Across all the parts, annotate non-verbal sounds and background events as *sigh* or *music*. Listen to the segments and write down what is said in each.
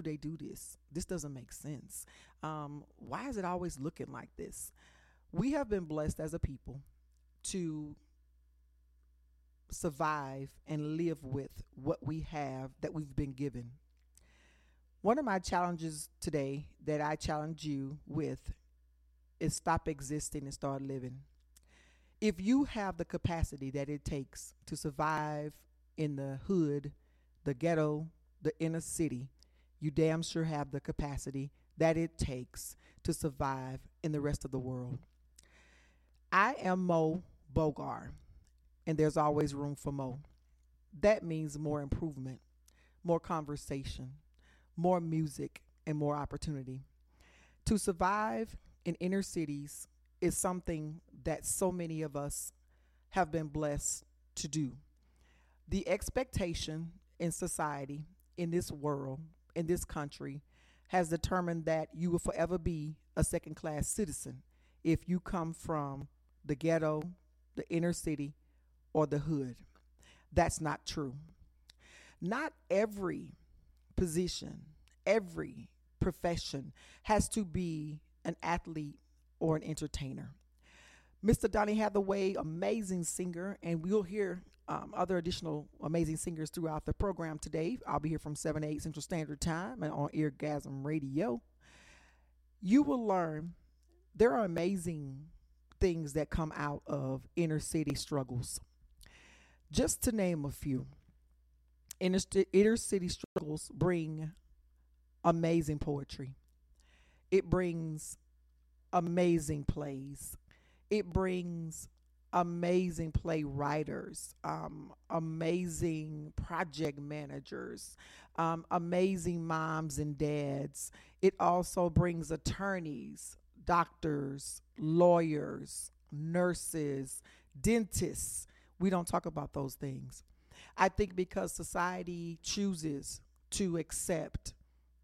do they do this? This doesn't make sense. Um, why is it always looking like this? We have been blessed as a people to survive and live with what we have that we've been given. One of my challenges today that I challenge you with is stop existing and start living. If you have the capacity that it takes to survive in the hood, the ghetto, the inner city, you damn sure have the capacity that it takes to survive in the rest of the world. I am Mo Bogar, and there's always room for Mo. That means more improvement, more conversation, more music, and more opportunity. To survive in inner cities is something that so many of us have been blessed to do. The expectation in society, in this world, in this country, has determined that you will forever be a second class citizen if you come from the ghetto, the inner city, or the hood. That's not true. Not every position, every profession has to be an athlete or an entertainer. Mr. Donny Hathaway, amazing singer, and we'll hear um, other additional amazing singers throughout the program today. I'll be here from 7 to 8 Central Standard Time and on Eargasm Radio. You will learn there are amazing things that come out of inner city struggles. Just to name a few, inner, inner city struggles bring amazing poetry. It brings amazing plays. It brings amazing playwriters, um, amazing project managers, um, amazing moms and dads. It also brings attorneys, doctors, lawyers, nurses, dentists. We don't talk about those things. I think because society chooses to accept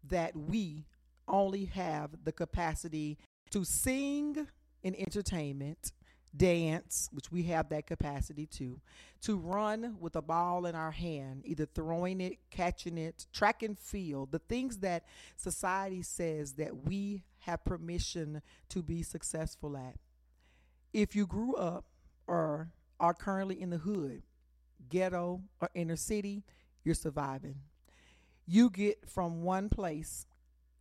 that we only have the capacity to sing in entertainment, dance, which we have that capacity to, to run with a ball in our hand, either throwing it, catching it, track and field, the things that society says that we have permission to be successful at. If you grew up or are currently in the hood, ghetto, or inner city, you're surviving. You get from one place,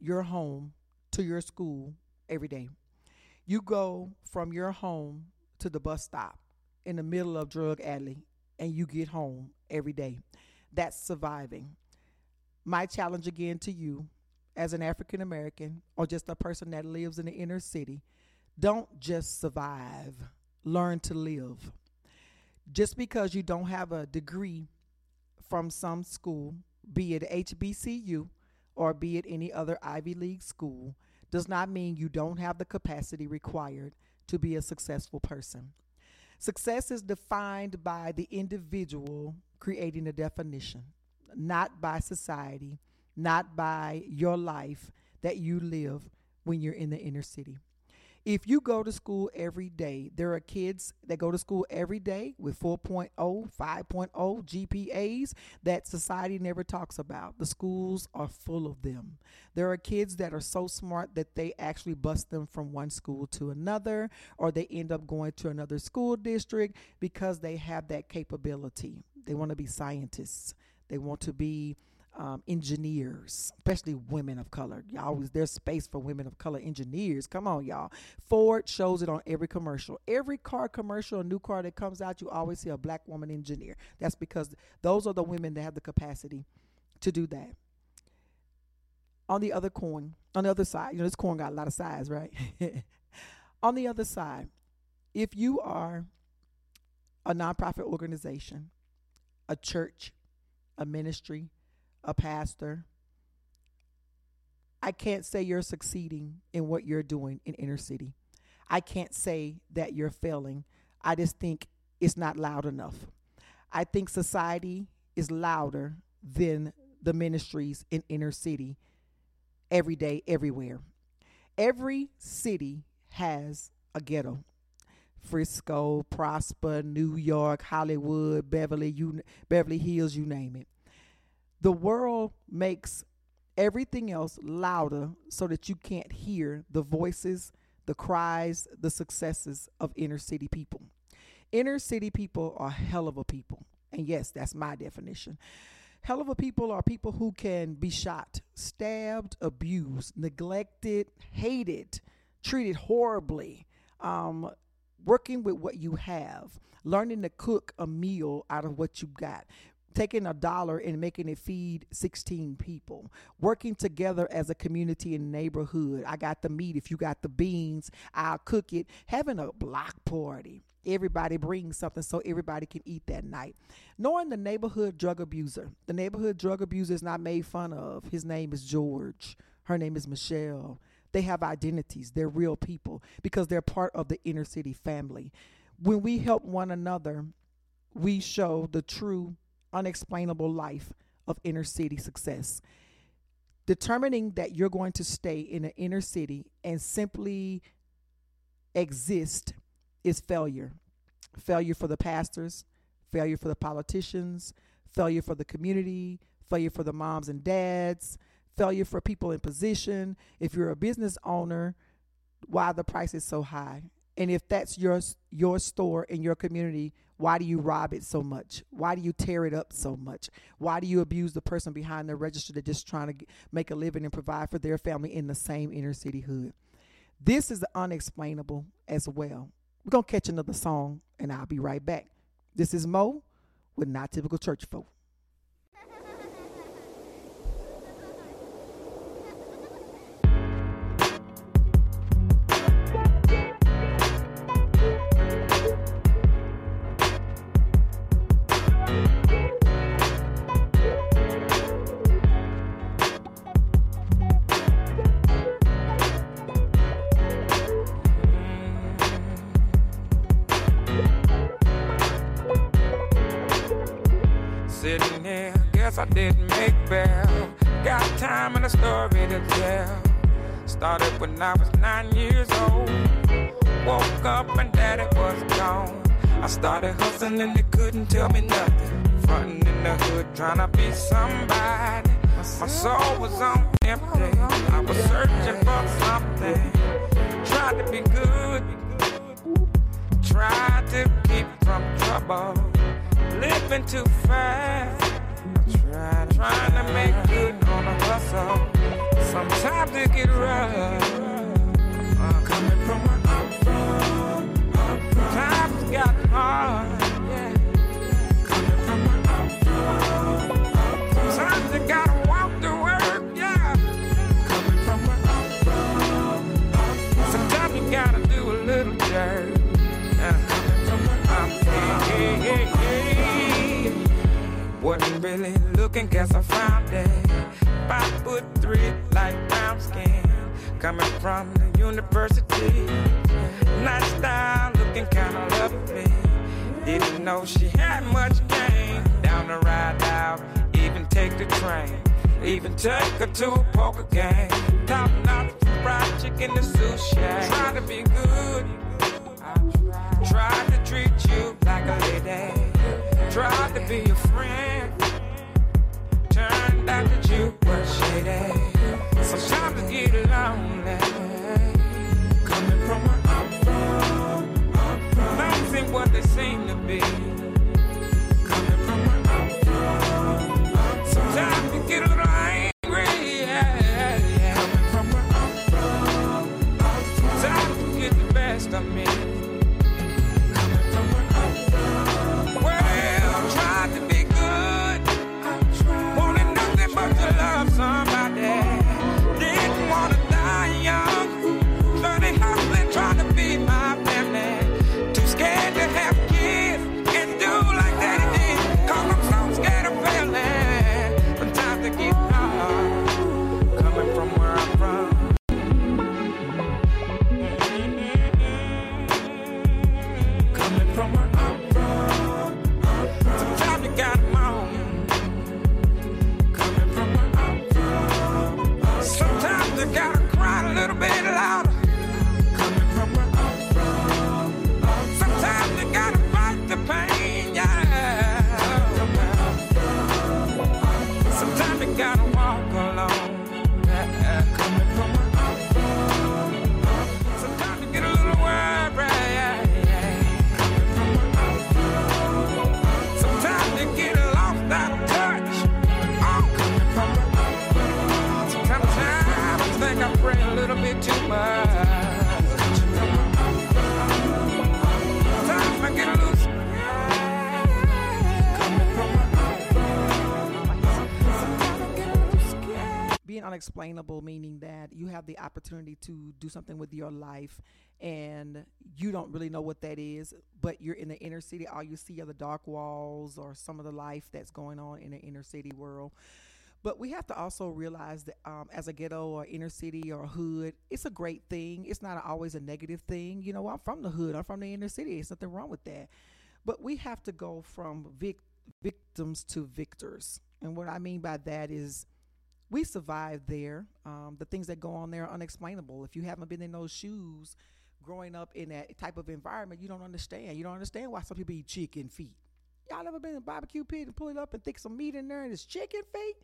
your home, to your school every day. You go from your home to the bus stop in the middle of drug alley and you get home every day. That's surviving. My challenge again to you as an African American or just a person that lives in the inner city, don't just survive, learn to live. Just because you don't have a degree from some school, be it HBCU or be it any other Ivy League school, does not mean you don't have the capacity required to be a successful person. Success is defined by the individual creating a definition, not by society, not by your life that you live when you're in the inner city. If you go to school every day, there are kids that go to school every day with 4.0, 5.0 GPAs that society never talks about. The schools are full of them. There are kids that are so smart that they actually bust them from one school to another, or they end up going to another school district because they have that capability. They want to be scientists, they want to be um, engineers, especially women of color. Y'all, there's space for women of color engineers. Come on, y'all. Ford shows it on every commercial. Every car commercial, new car that comes out, you always see a black woman engineer. That's because those are the women that have the capacity to do that. On the other coin, on the other side, you know, this coin got a lot of sides, right? *laughs* on the other side, if you are a nonprofit organization, a church, a ministry, a pastor, I can't say you're succeeding in what you're doing in inner city. I can't say that you're failing. I just think it's not loud enough. I think society is louder than the ministries in inner city every day, everywhere. Every city has a ghetto. Frisco, Prosper, New York, Hollywood, Beverly, you, Beverly Hills, you name it. The world makes everything else louder so that you can't hear the voices, the cries, the successes of inner city people. Inner city people are hell of a people. And yes, that's my definition. Hell of a people are people who can be shot, stabbed, abused, neglected, hated, treated horribly, um, working with what you have, learning to cook a meal out of what you got, taking a dollar and making it feed 16 people, working together as a community and neighborhood. I got the meat. If you got the beans, I'll cook it. Having a block party. Everybody brings something so everybody can eat that night. Knowing the neighborhood drug abuser. The neighborhood drug abuser is not made fun of. His name is George. Her name is Michelle. They have identities. They're real people because they're part of the inner city family. When we help one another, we show the true, unexplainable life of inner city success. Determining that you're going to stay in an inner city and simply exist is failure. Failure for the pastors, failure for the politicians, failure for the community, failure for the moms and dads, failure for people in position. If you're a business owner, why the price is so high. And if that's your your store in your community, why do you rob it so much? Why do you tear it up so much? Why do you abuse the person behind the register that's just trying to make a living and provide for their family in the same inner city hood? This is unexplainable as well. We're going to catch another song and I'll be right back. This is Mo with Not Typical Church Folk. Didn't make bail. Got time and a story to tell. Started when I was nine years old. Woke up and daddy was gone. I started hustling and they couldn't tell me nothing. Frontin' in the hood, trying to be somebody. My soul was on empty. I was searching for something. Tried to be good. Tried to keep from trouble. Living too fast Try, trying to make good on a hustle. Sometimes it get rough. Uh, coming from where I'm from, Times got hard. Coming from you gotta walk work. Yeah. Coming from Sometimes you gotta do a little dirt. From yeah. Really looking, guess I found it. Five foot three, light brown skin. Coming from the university. Nice style, looking kinda lovely. Didn't know she had much game. Down the ride out, even take the train. Even take her to a poker game. Top notch fried chicken and sushi. Try to be good. Try to treat you like a lady. Tried to be a friend. Turned out that you were shady. Sometimes I get lonely. Eh? Coming from where I'm from. Things ain't what they seem to be. walk alone. Unexplainable, meaning that you have the opportunity to do something with your life and you don't really know what that is, but you're in the inner city. All you see are the dark walls or some of the life that's going on in the inner city world. But we have to also realize that um, as a ghetto or inner city or hood, it's a great thing. It's not always a negative thing. You know, I'm from the hood, I'm from the inner city. There's nothing wrong with that. But we have to go from vic- victims to victors. And what I mean by that is we survive there. Um, the things that go on there are unexplainable. If you haven't been in those shoes growing up in that type of environment, you don't understand. You don't understand why some people eat chicken feet. Y'all ever been in a barbecue pit and pull it up and thick some meat in there and it's chicken feet?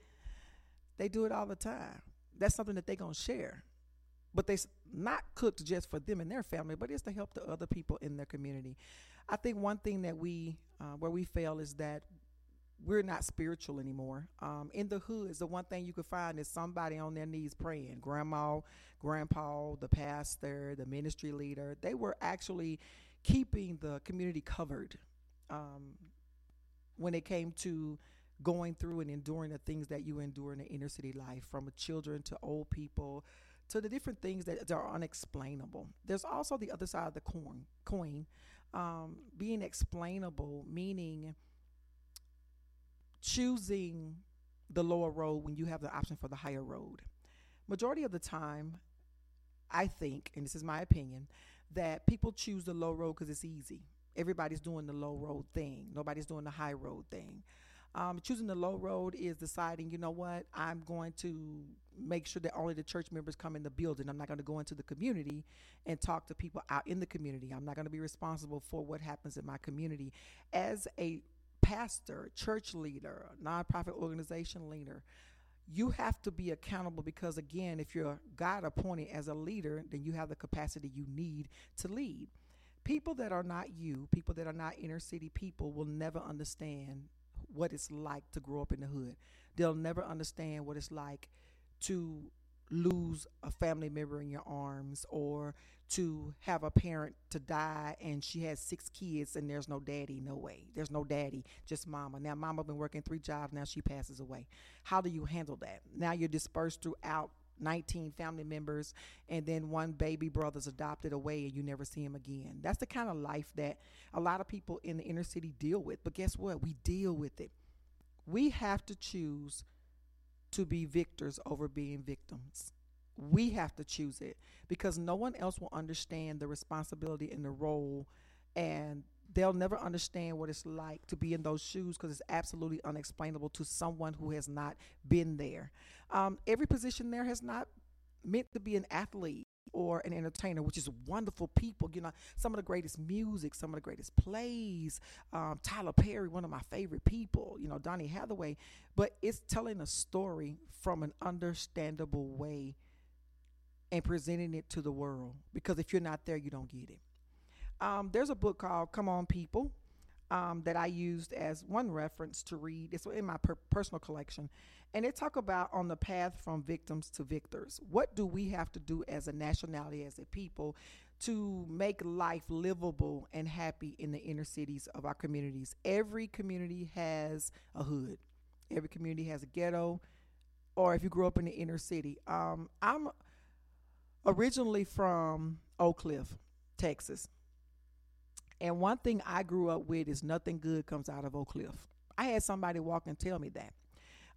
They do it all the time. That's something that they're going to share. But they not cooked just for them and their family, but it's to help the other people in their community. I think one thing that we, uh, where we fail is that we're not spiritual anymore. Um, in the hoods, the one thing you could find is somebody on their knees praying. Grandma, grandpa, the pastor, the ministry leader. They were actually keeping the community covered um, when it came to going through and enduring the things that you endure in the inner city life, from children to old people to the different things that are unexplainable. There's also the other side of the coin, coin um, being explainable, meaning choosing the lower road when you have the option for the higher road. Majority of the time, I think, and this is my opinion, that people choose the low road because it's easy. Everybody's doing the low road thing. Nobody's doing the high road thing. Um, choosing the low road is deciding, you know what, I'm going to make sure that only the church members come in the building. I'm not going to go into the community and talk to people out in the community. I'm not going to be responsible for what happens in my community. As a pastor, church leader, nonprofit organization leader, you have to be accountable because, again, if you're God appointed as a leader, then you have the capacity you need to lead. People that are not you, people that are not inner city people, will never understand what it's like to grow up in the hood. They'll never understand what it's like to lose a family member in your arms or to have a parent to die and she has six kids and there's no daddy no way. There's no daddy just mama. Now mama been working three jobs now she passes away. How do you handle that? Now you're dispersed throughout 19 family members and then one baby brother's adopted away and you never see him again. That's the kind of life that a lot of people in the inner city deal with but guess what? We deal with it. We have to choose to be victors over being victims. We have to choose it because no one else will understand the responsibility and the role, and they'll never understand what it's like to be in those shoes because it's absolutely unexplainable to someone who has not been there. Um, every position there has not meant to be an athlete or an entertainer, which is wonderful people. You know, some of the greatest music, some of the greatest plays. Um, Tyler Perry, one of my favorite people. You know, Donny Hathaway. But it's telling a story from an understandable way and presenting it to the world. Because if you're not there, you don't get it. Um, there's a book called Come On People um, that I used as one reference to read. It's in my per- personal collection. And it talk about on the path from victims to victors. What do we have to do as a nationality, as a people, to make life livable and happy in the inner cities of our communities? Every community has a hood, every community has a ghetto, or if you grew up in the inner city. Um, I'm originally from Oak Cliff, Texas. And one thing I grew up with is nothing good comes out of Oak Cliff. I had somebody walk and tell me that.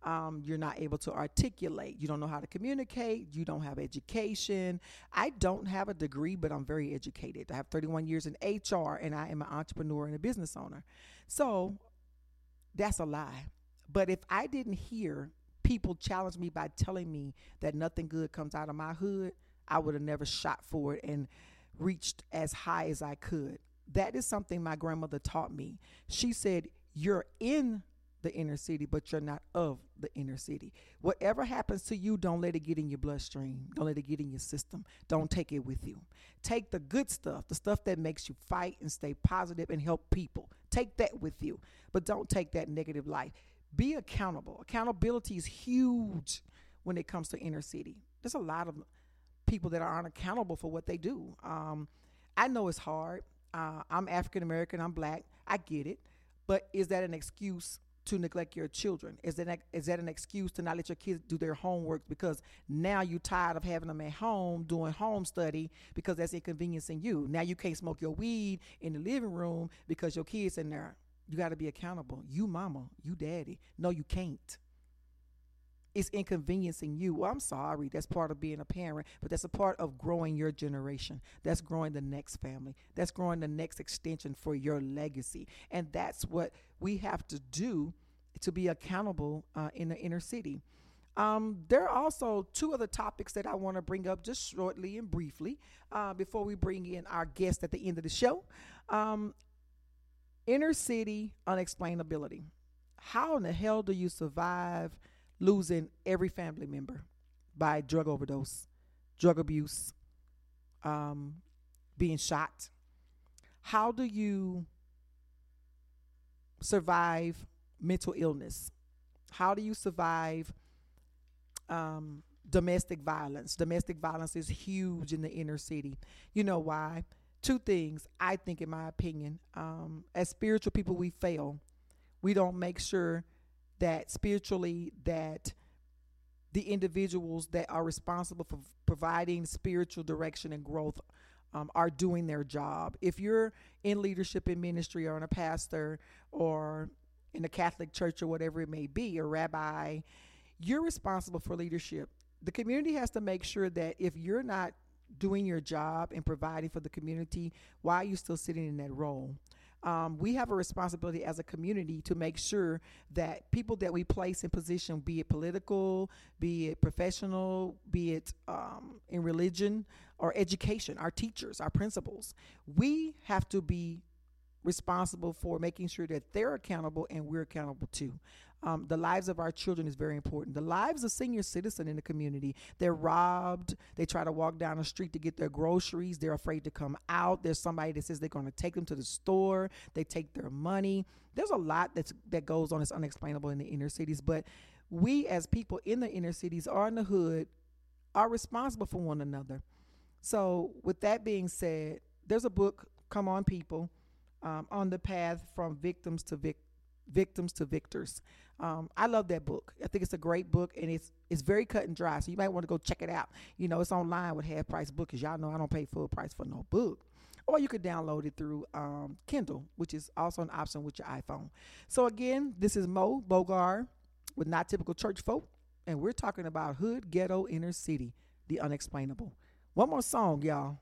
Um, you're not able to articulate. You don't know how to communicate. You don't have education. I don't have a degree, but I'm very educated. I have 31 years in HR and I am an entrepreneur and a business owner. So that's a lie. But if I didn't hear people challenge me by telling me that nothing good comes out of my hood, I would have never shot for it and reached as high as I could. That is something my grandmother taught me. She said, You're in the inner city, but you're not of the inner city. Whatever happens to you, don't let it get in your bloodstream. Don't let it get in your system. Don't take it with you. Take the good stuff, the stuff that makes you fight and stay positive and help people. Take that with you, but don't take that negative life. Be accountable. Accountability is huge when it comes to inner city. There's a lot of people that aren't accountable for what they do. Um, I know it's hard. Uh, I'm African American. I'm black. I get it. But is that an excuse to neglect your children? Is that is that an excuse to not let your kids do their homework because now you're tired of having them at home doing home study because that's inconveniencing you? Now you can't smoke your weed in the living room because your kids in there. You got to be accountable. You mama, you daddy. No, you can't it's inconveniencing you. Well, I'm sorry. That's part of being a parent, but that's a part of growing your generation. That's growing the next family. That's growing the next extension for your legacy. And that's what we have to do to be accountable uh, in the inner city. Um, there are also two other topics that I want to bring up just shortly and briefly uh, before we bring in our guest at the end of the show. Um, inner city unexplainability. How in the hell do you survive? Losing every family member by drug overdose, drug abuse, um, being shot. How do you survive mental illness? How do you survive um, domestic violence? Domestic violence is huge in the inner city. You know why? Two things, I think, in my opinion. Um, as spiritual people, we fail. We don't make sure that spiritually that the individuals that are responsible for providing spiritual direction and growth um, are doing their job. If you're in leadership in ministry or in a pastor or in a Catholic church or whatever it may be, a rabbi, you're responsible for leadership. The community has to make sure that if you're not doing your job and providing for the community, why are you still sitting in that role? Um, we have a responsibility as a community to make sure that people that we place in position, be it political, be it professional, be it um, in religion or education, our teachers, our principals, we have to be responsible for making sure that they're accountable and we're accountable too. Um, the lives of our children is very important. The lives of senior citizen in the community. They're robbed. They try to walk down the street to get their groceries. They're afraid to come out. There's somebody that says they're going to take them to the store. They take their money. There's a lot that's that goes on that's unexplainable in the inner cities. But we as people in the inner cities or in the hood are responsible for one another. So with that being said, there's a book, Come On People, um, on the path from victims to vic- victims to victors. Um, I love that book. I think it's a great book, and it's it's very cut and dry. So you might want to go check it out. You know, it's online with half price book, because y'all know I don't pay full price for no book. Or you could download it through um, Kindle, which is also an option with your iPhone. So again, this is Mo Bogar with Not Typical Church Folk, and we're talking about hood, ghetto, inner city, the unexplainable. One more song, y'all.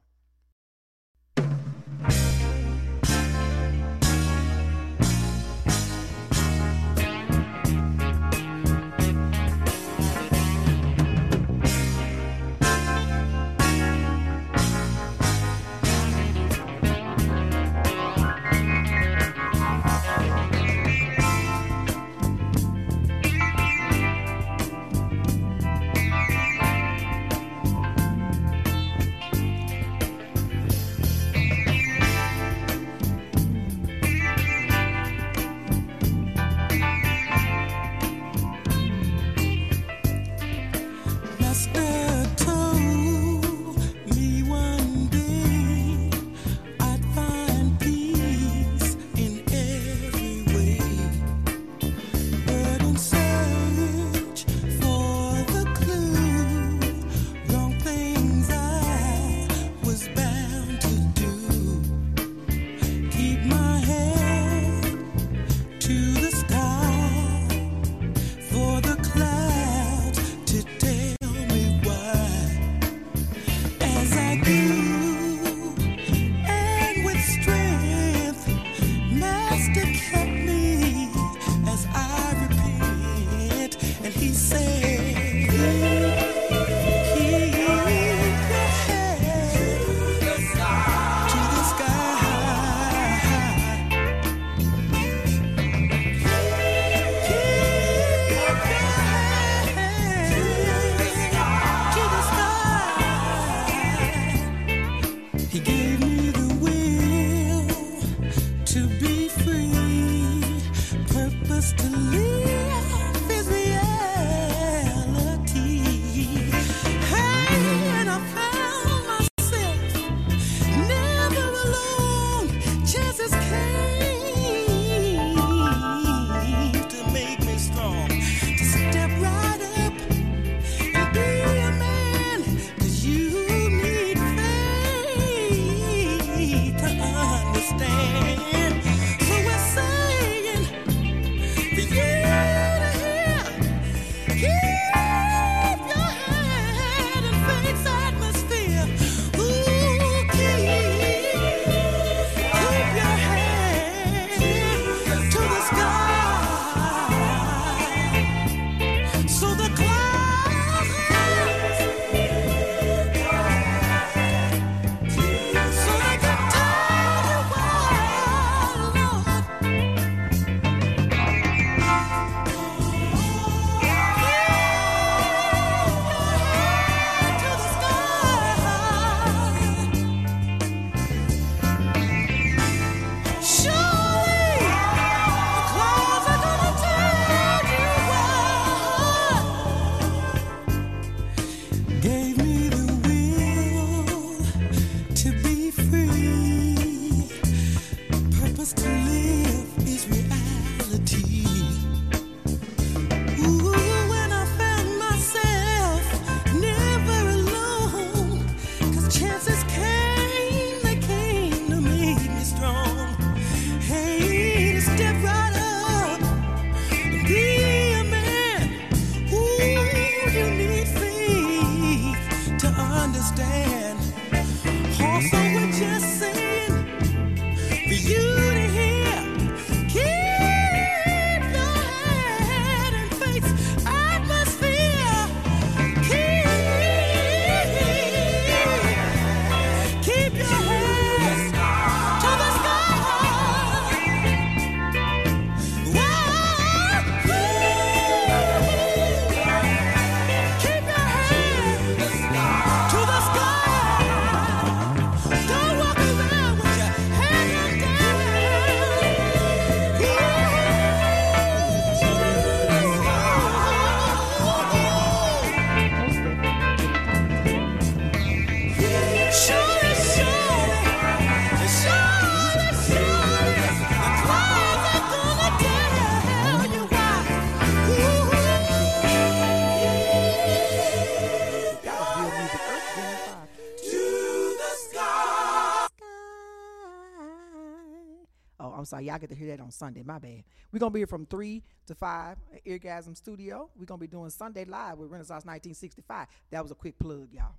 Sorry, y'all get to hear that on Sunday. My bad. We're gonna be here from three to five at Eargasm Studio. We're gonna be doing Sunday live with Renaissance 1965. That was a quick plug, y'all.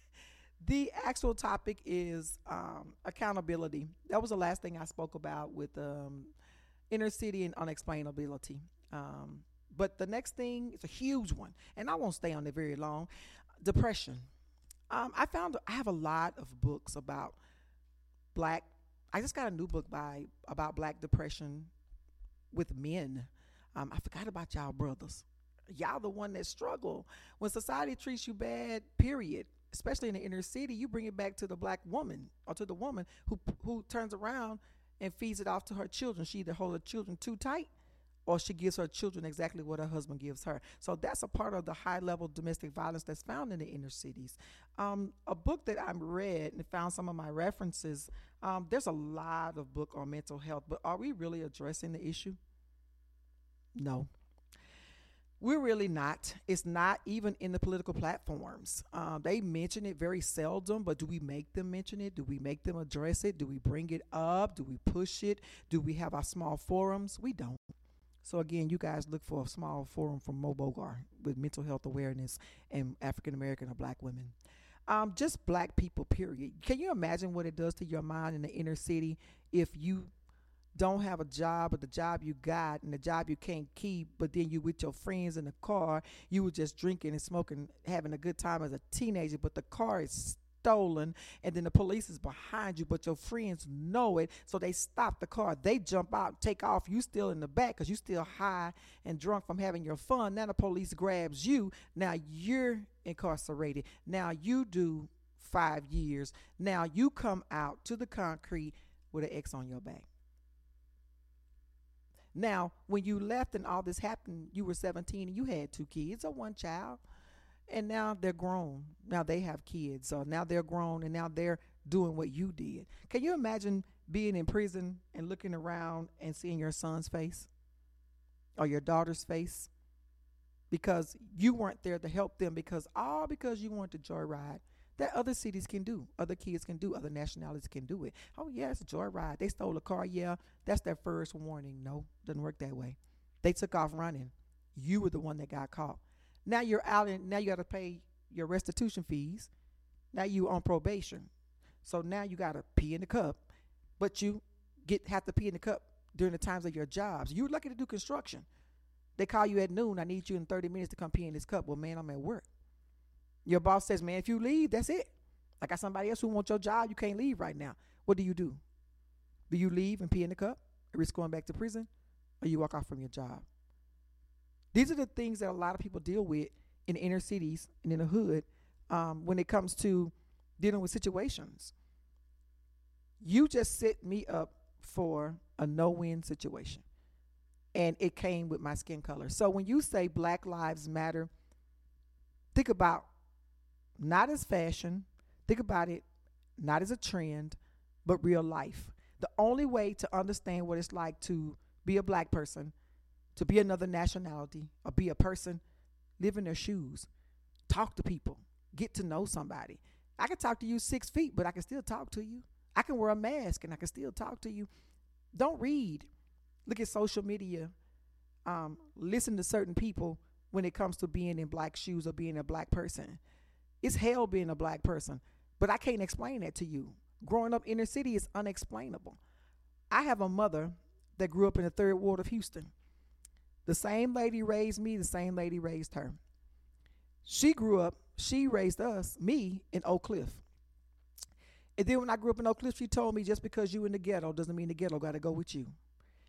*laughs* the actual topic is um, accountability. That was the last thing I spoke about with um, inner city and unexplainability. Um, but the next thing is a huge one, and I won't stay on it very long. Depression. Um, I found I have a lot of books about black I just got a new book by about black depression with men. Um, I forgot about y'all brothers. Y'all the one that struggle when society treats you bad. Period. Especially in the inner city, you bring it back to the black woman or to the woman who who turns around and feeds it off to her children. She either hold her children too tight or she gives her children exactly what her husband gives her. So that's a part of the high level domestic violence that's found in the inner cities. Um, a book that I read and found some of my references. Um, there's a lot of book on mental health, but are we really addressing the issue? No. We're really not. It's not even in the political platforms. Um, they mention it very seldom, but do we make them mention it? Do we make them address it? Do we bring it up? Do we push it? Do we have our small forums? We don't. So again, you guys look for a small forum from Mo Bogar with mental health awareness and African American or black women. Um, just black people, period. Can you imagine what it does to your mind in the inner city if you don't have a job or the job you got and the job you can't keep, but then you with your friends in the car, you were just drinking and smoking, having a good time as a teenager, but the car is stolen and then the police is behind you but your friends know it so they stop the car. They jump out take off. You still in the back because you still high and drunk from having your fun. Now the police grabs you. Now you're incarcerated. Now you do five years. Now you come out to the concrete with an x on your back. Now when you left and all this happened you were 17 and you had two kids or one child and now they're grown. Now they have kids. So now they're grown and now they're doing what you did. Can you imagine being in prison and looking around and seeing your son's face or your daughter's face? Because you weren't there to help them because all because you wanted to joyride. That other cities can do, other kids can do, other nationalities can do it. Oh a joyride. They stole a car. Yeah, that's their first warning. No, doesn't work that way. They took off running. You were the one that got caught. Now you're out and now you got to pay your restitution fees. Now you on probation. So now you got to pee in the cup, but you get have to pee in the cup during the times of your jobs. You're lucky to do construction. They call you at noon. I need you in 30 minutes to come pee in this cup. Well, man, I'm at work. Your boss says, man, if you leave, that's it. I got somebody else who wants your job. You can't leave right now. What do you do? Do you leave and pee in the cup, risk going back to prison, or you walk off from your job? These are the things that a lot of people deal with in inner cities and in the hood um, when it comes to dealing with situations. You just set me up for a no win situation. And it came with my skin color. So when you say Black Lives Matter, think about not as fashion, think about it not as a trend, but real life. The only way to understand what it's like to be a black person, to be another nationality, or be a person, live in their shoes, talk to people, get to know somebody. I can talk to you six feet, but I can still talk to you. I can wear a mask and I can still talk to you. Don't read. Look at social media. Um, listen to certain people when it comes to being in black shoes or being a black person. It's hell being a black person, but I can't explain that to you. Growing up inner city is unexplainable. I have a mother that grew up in the third ward of Houston. The same lady raised me, the same lady raised her. She grew up, she raised us, me, in Oak Cliff. And then when I grew up in Oak Cliff, she told me just because you in the ghetto doesn't mean the ghetto got to go with you.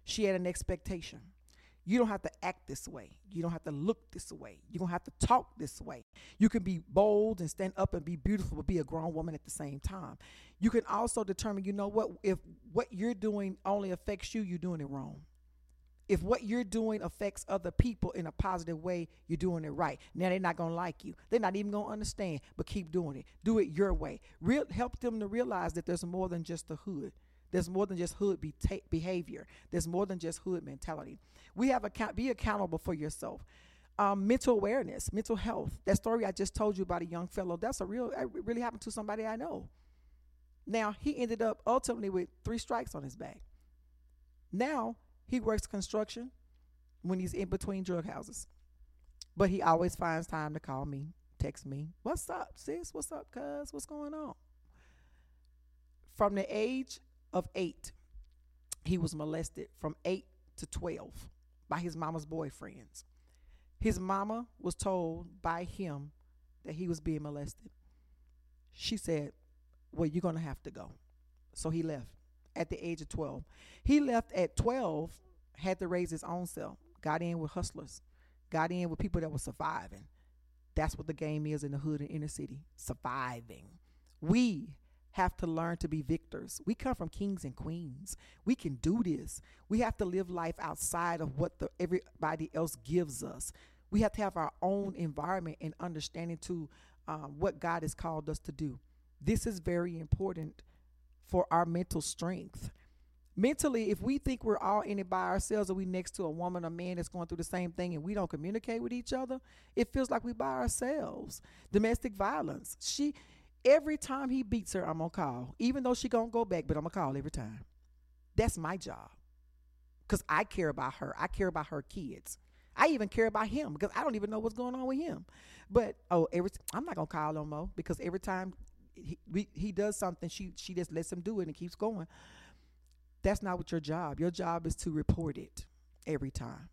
She had an expectation. You don't have to act this way. You don't have to look this way. You don't have to talk this way. You can be bold and stand up and be beautiful, but be a grown woman at the same time. You can also determine, you know what, if what you're doing only affects you, you're doing it wrong. If what you're doing affects other people in a positive way, you're doing it right. Now they're not gonna like you. They're not even gonna understand, but keep doing it. Do it your way. Real help them to realize that there's more than just the hood. There's more than just hood be behavior. There's more than just hood mentality. We have account be accountable for yourself. Um, mental awareness, mental health. That story I just told you about a young fellow. That's a real. It really happened to somebody I know. Now he ended up ultimately with three strikes on his back. Now he works construction when he's in between drug houses. But he always finds time to call me, text me, What's up, sis? What's up, cuz? What's going on? From the age of eight, he was molested from eight to 12 by his mama's boyfriends. His mama was told by him that he was being molested. She said, Well, you're going to have to go. So he left at the age of 12. He left at 12, had to raise his own self, got in with hustlers, got in with people that were surviving. That's what the game is in the hood and inner city surviving. We have to learn to be victors. We come from kings and queens. We can do this. We have to live life outside of what the, everybody else gives us. We have to have our own environment and understanding to um, what God has called us to do. This is very important for our mental strength. Mentally, if we think we're all in it by ourselves or we next to a woman or man that's going through the same thing and we don't communicate with each other, it feels like we by ourselves. Domestic violence. She every time he beats her, I'm gonna call. Even though she gonna go back, but I'm gonna call every time. That's my job. Cause I care about her. I care about her kids. I even care about him because I don't even know what's going on with him. But oh, every I'm not gonna call no more because every time he, he does something, she she just lets him do it and keeps going. That's not what your job. Your job is to report it every time,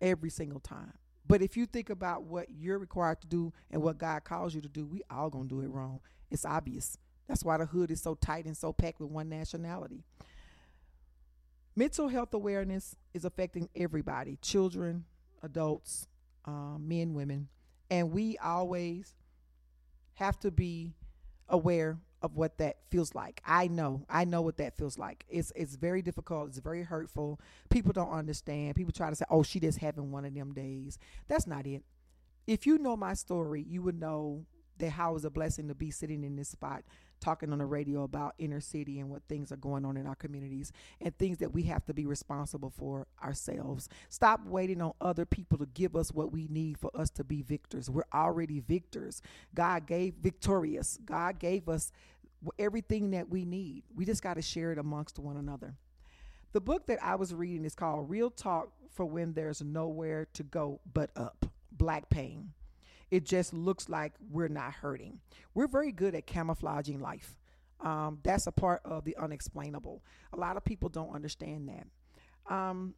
every single time. But if you think about what you're required to do and what God calls you to do, we all gonna do it wrong. It's obvious. That's why the hood is so tight and so packed with one nationality. Mental health awareness is affecting everybody children, adults, um, men, women. And we always have to be aware of what that feels like. I know. I know what that feels like. It's it's very difficult. It's very hurtful. People don't understand. People try to say, "Oh, she just having one of them days." That's not it. If you know my story, you would know that how it's a blessing to be sitting in this spot talking on the radio about inner city and what things are going on in our communities and things that we have to be responsible for ourselves. Stop waiting on other people to give us what we need for us to be victors. We're already victors. God gave victorious. God gave us everything that we need. We just got to share it amongst one another. The book that I was reading is called Real Talk for When There's Nowhere to Go But Up Black Pain it just looks like we're not hurting. We're very good at camouflaging life. Um, that's a part of the unexplainable. A lot of people don't understand that. Um,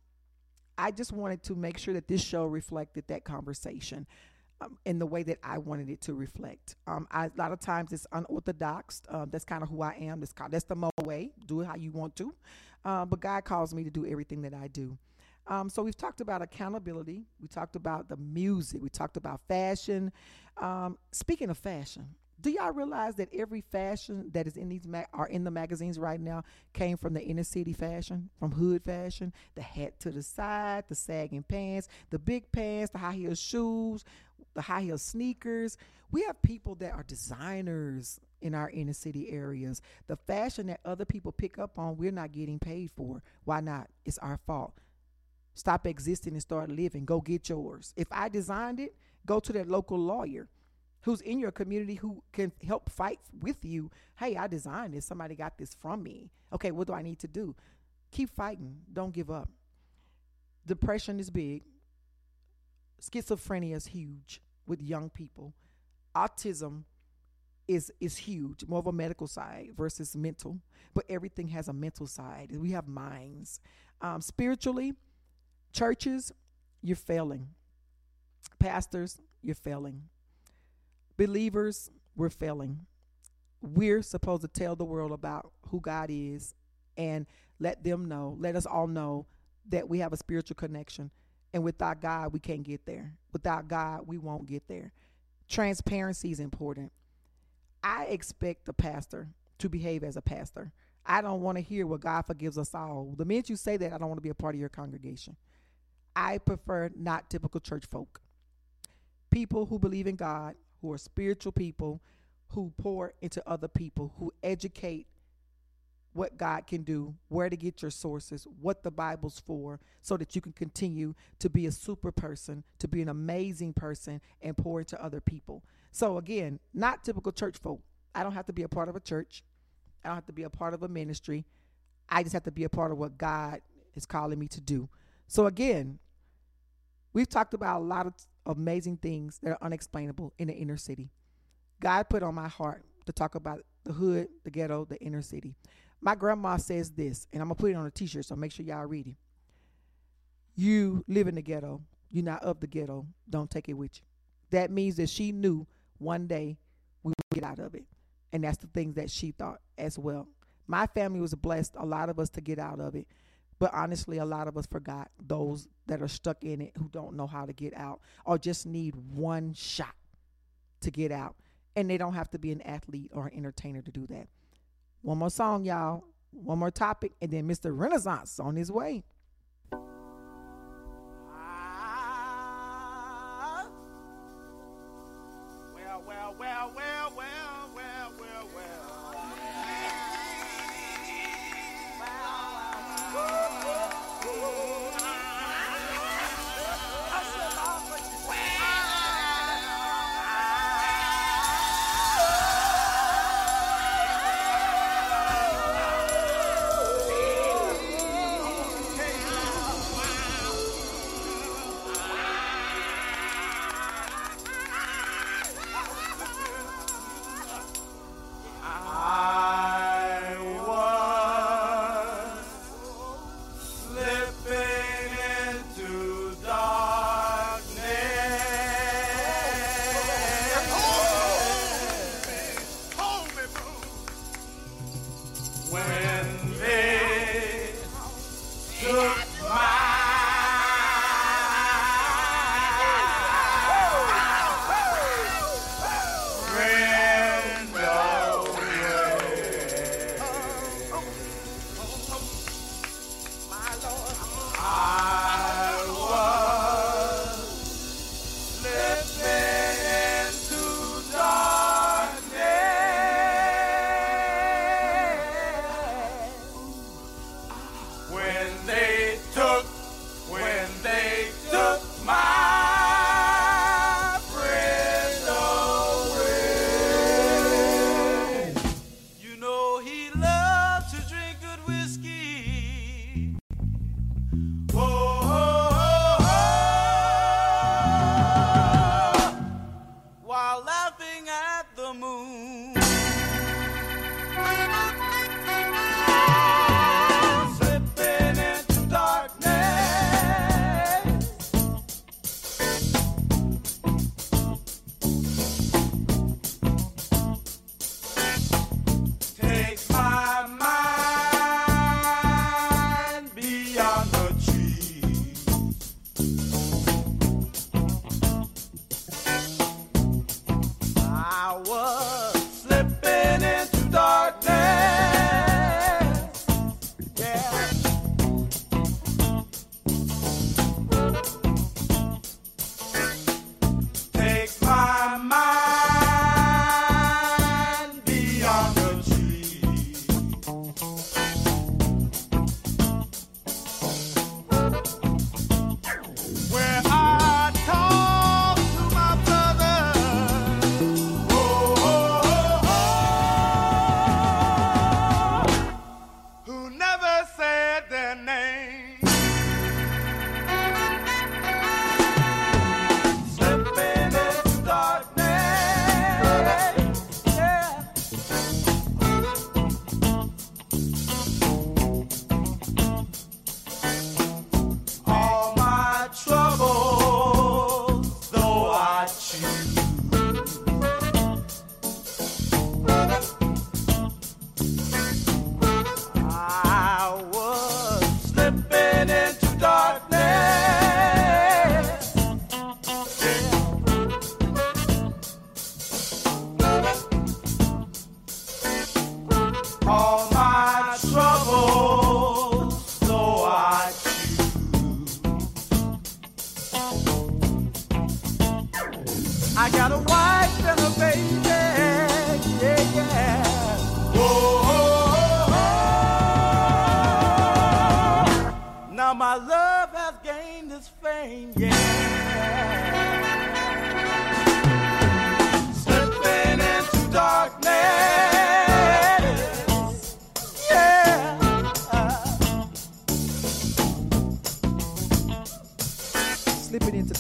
I just wanted to make sure that this show reflected that conversation um, in the way that I wanted it to reflect. Um, I, a lot of times it's unorthodox. Um, that's kind of who I am. That's, that's the Mo way. Do it how you want to. Uh, but God calls me to do everything that I do. Um, so we've talked about accountability. We talked about the music. We talked about fashion. Um, speaking of fashion, do y'all realize that every fashion that is in these ma- are in the magazines right now came from the inner city fashion, from hood fashion? The hat to the side, the sagging pants, the big pants, the high heel shoes, the high heel sneakers. We have people that are designers in our inner city areas. The fashion that other people pick up on, we're not getting paid for. Why not? It's our fault. Stop existing and start living. Go get yours. If I designed it, go to that local lawyer who's in your community who can help fight with you. Hey, I designed this. Somebody got this from me. Okay, what do I need to do? Keep fighting. Don't give up. Depression is big. Schizophrenia is huge with young people. Autism is is huge, more of a medical side versus mental. But everything has a mental side. We have minds. Um, spiritually, churches, you're failing. Pastors, you're failing. Believers, we're failing. We're supposed to tell the world about who God is and let them know, let us all know that we have a spiritual connection. And without God, we can't get there. Without God, we won't get there. Transparency is important. I expect the pastor to behave as a pastor. I don't want to hear what God forgives us all. The minute you say that, I don't want to be a part of your congregation. I prefer not typical church folk. People who believe in God, who are spiritual people, who pour into other people, who educate what God can do, where to get your sources, what the Bible's for, so that you can continue to be a super person, to be an amazing person, and pour into other people. So again, not typical church folk. I don't have to be a part of a church. I don't have to be a part of a ministry. I just have to be a part of what God is calling me to do. So again, we've talked about a lot of amazing things that are unexplainable in the inner city. God put on my heart to talk about the hood, the ghetto, the inner city. My grandma says this, and I'm gonna put it on a t-shirt, so make sure y'all read it. You live in the ghetto, you're not of the ghetto, don't take it with you. That means that she knew one day we would get out of it. And that's the things that she thought as well. My family was blessed, a lot of us to get out of it. But honestly, a lot of us forgot those that are stuck in it who don't know how to get out or just need one shot to get out. And they don't have to be an athlete or an entertainer to do that. One more song, y'all. One more topic, and then Mr. Renaissance on his way.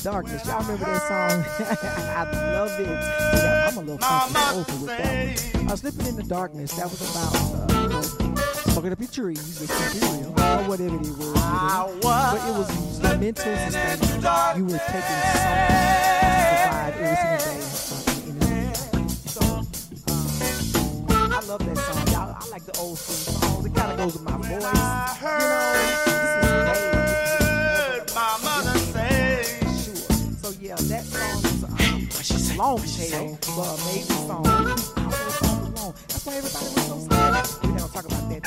Darkness. Y'all remember that song? *laughs* I love it. Yeah, I'm a little funky over with that. one. Uh, slipping into darkness. That was about uh, you know, smoking up your trees with cereal or whatever it was. you know. But it was mental You were taking something to provide every single day. in the I love that song. Y'all, I like the old school songs. It kind of goes with my voice. You know, long but amazing song. I don't know if the song was long. That's why everybody was so. We don't talk about that.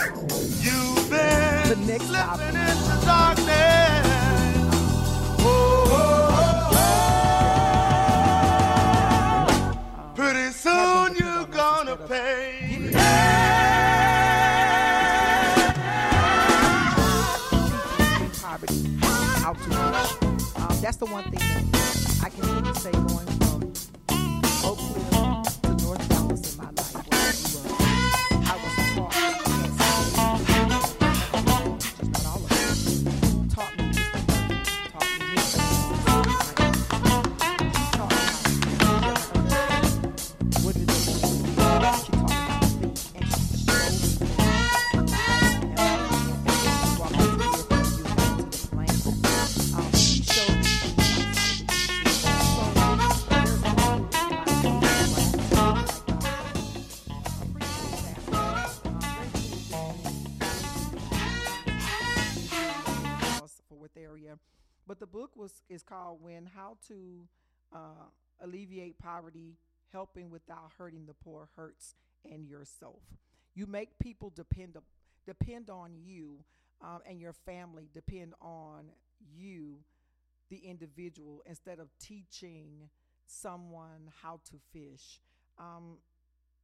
You've been The next slipping topic. into darkness. Oh, oh, oh. Pretty soon you're gonna pay. poverty out to reach. Um, that's the one thing that I can really say going from to uh, alleviate poverty helping without hurting the poor hurts and yourself. You make people depend depend on you um, and your family depend on you the individual instead of teaching someone how to fish. Um,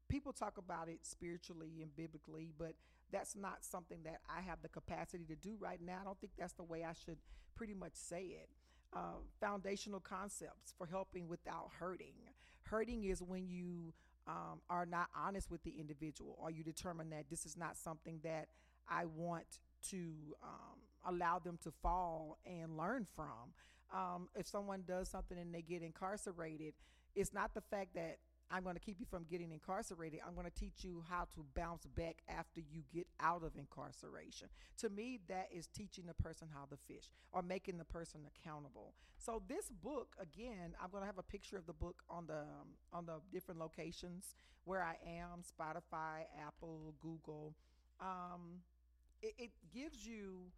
people talk about it spiritually and biblically but that's not something that i have the capacity to do right now. I don't think that's the way i should pretty much say it uh, foundational concepts for helping without hurting hurting is when you um, are not honest with the individual or you determine that this is not something that I want to um, allow them to fall and learn from. Um, if someone does something and they get incarcerated, it's not the fact that I'm going to keep you from getting incarcerated. I'm going to teach you how to bounce back after you get out of incarceration. To me, that is teaching the person how to fish or making the person accountable. So this book, again, I'm going to have a picture of the book on the um, on the different locations where I am: Spotify, Apple, Google. Um, it, it gives you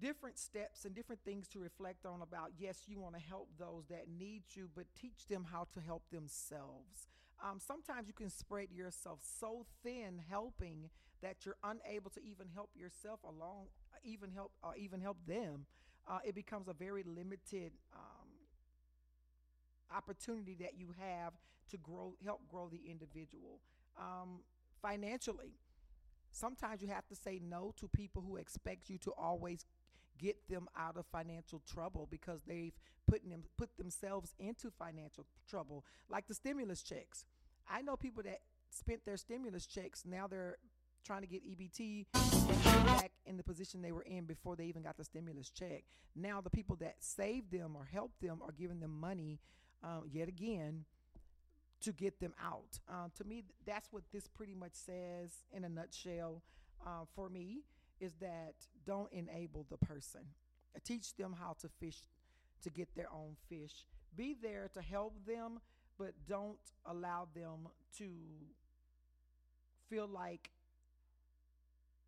different steps and different things to reflect on about yes you want to help those that need you but teach them how to help themselves. Um, sometimes you can spread yourself so thin helping that you're unable to even help yourself along even help or even help them. Uh, it becomes a very limited um, opportunity that you have to grow help grow the individual. Um, financially sometimes you have to say no to people who expect you to always get them out of financial trouble because they've put them put themselves into financial trouble like the stimulus checks i know people that spent their stimulus checks now they're trying to get ebt back in the position they were in before they even got the stimulus check now the people that saved them or helped them are giving them money um, yet again to get them out. Uh, to me, that's what this pretty much says in a nutshell. Uh, for me, is that don't enable the person. Teach them how to fish to get their own fish. Be there to help them, but don't allow them to feel like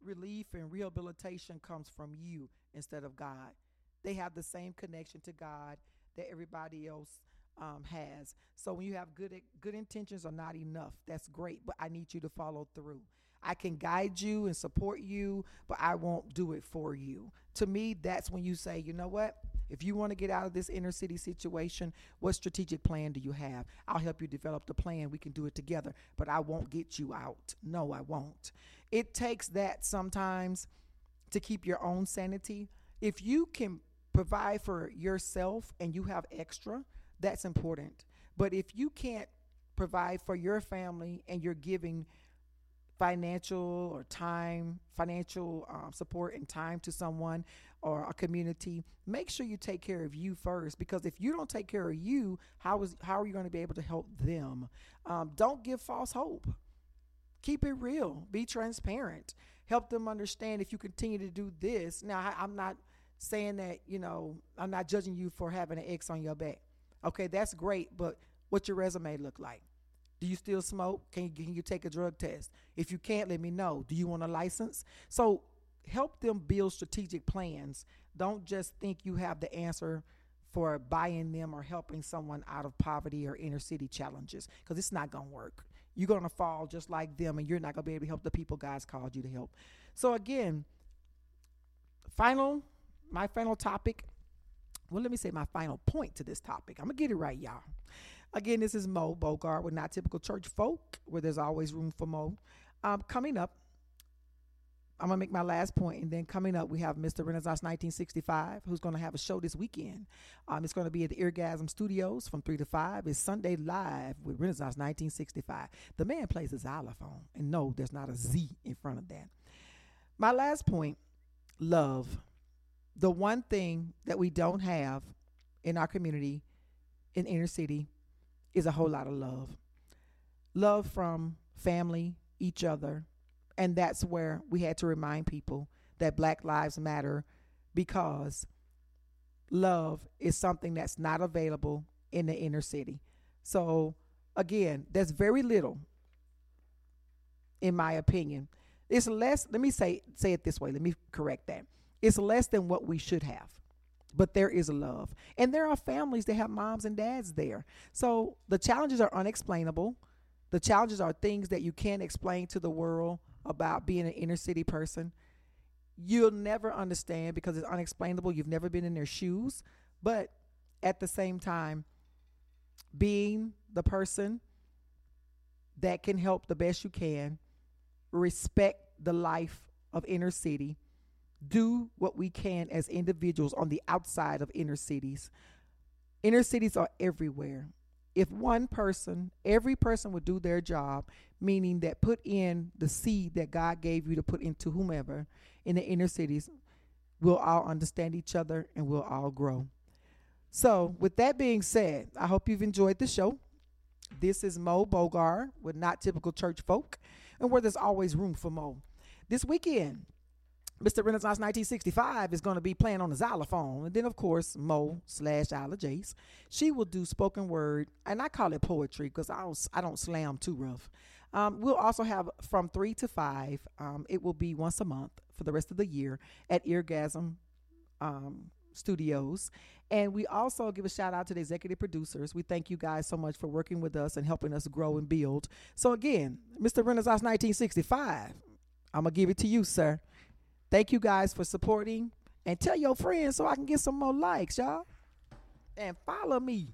relief and rehabilitation comes from you instead of God. They have the same connection to God that everybody else um, has. So when you have good good intentions are not enough. That's great, but I need you to follow through. I can guide you and support you, but I won't do it for you. To me, that's when you say, you know what? If you want to get out of this inner city situation, what strategic plan do you have? I'll help you develop the plan. We can do it together, but I won't get you out. No, I won't. It takes that sometimes to keep your own sanity. If you can provide for yourself and you have extra, that's important. But if you can't provide for your family and you're giving financial or time, financial um, support and time to someone or a community, make sure you take care of you first. Because if you don't take care of you, how is how are you going to be able to help them? Um, don't give false hope. Keep it real. Be transparent. Help them understand if you continue to do this. Now, I, I'm not saying that you know I'm not judging you for having an X on your back. Okay, that's great, but what's your resume look like? Do you still smoke? Can you, can you take a drug test? If you can't, let me know. Do you want a license? So help them build strategic plans. Don't just think you have the answer for buying them or helping someone out of poverty or inner city challenges because it's not going to work. You're going to fall just like them and you're not going to be able to help the people God's called you to help. So, again, final, my final topic. Well, let me say my final point to this topic. I'm going to get it right, y'all. Again, this is Mo Bogar with Not Typical Church Folk, where there's always room for Mo. Um, coming up, I'm gonna make my last point, and then coming up, we have Mr. Renaissance 1965, who's gonna have a show this weekend. Um, it's gonna be at the Eargasm Studios from three to five. It's Sunday live with Renaissance 1965. The man plays a xylophone, and no, there's not a Z in front of that. My last point: love. The one thing that we don't have in our community, in inner city, is a whole lot of love. Love from family, each other. And that's where we had to remind people that Black Lives Matter because love is something that's not available in the inner city. So, again, there's very little, in my opinion. It's less, let me say, say it this way, let me correct that. It's less than what we should have but there is love. And there are families that have moms and dads there. So the challenges are unexplainable. The challenges are things that you can't explain to the world about being an inner city person. You'll never understand because it's unexplainable. You've never been in their shoes. But at the same time, being the person that can help the best you can, respect the life of inner city, do what we can as individuals on the outside of inner cities. Inner cities are everywhere. If one person, every person would do their job, meaning that put in the seed that God gave you to put into whomever in the inner cities, we'll all understand each other and we'll all grow. So, with that being said, I hope you've enjoyed the show. This is Mo Bogar with Not Typical Church Folk, and where there's always room for Mo. This weekend, Mr. Renaissance 1965 is going to be playing on the xylophone. And then, of course, Mo slash Isla Jace. She will do spoken word, and I call it poetry because I don't, I don't slam too rough. Um, we'll also have from 3 to 5. Um, it will be once a month for the rest of the year at Eargasm um, Studios. And we also give a shout out to the executive producers. We thank you guys so much for working with us and helping us grow and build. So, again, Mr. Renaissance 1965, I'm going to give it to you, sir. Thank you guys for supporting and tell your friends so I can get some more likes, y'all. And follow me.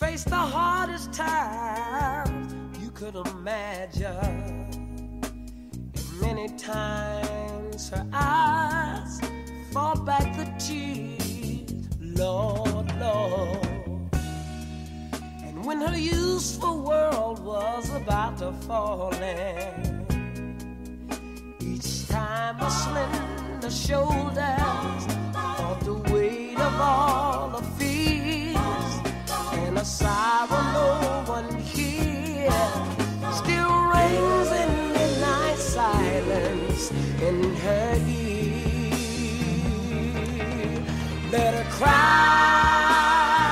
Faced the hardest times you could imagine. And many times her eyes fall back the tears, Lord, Lord. And when her useful world was about to fall in, each time her slender shoulders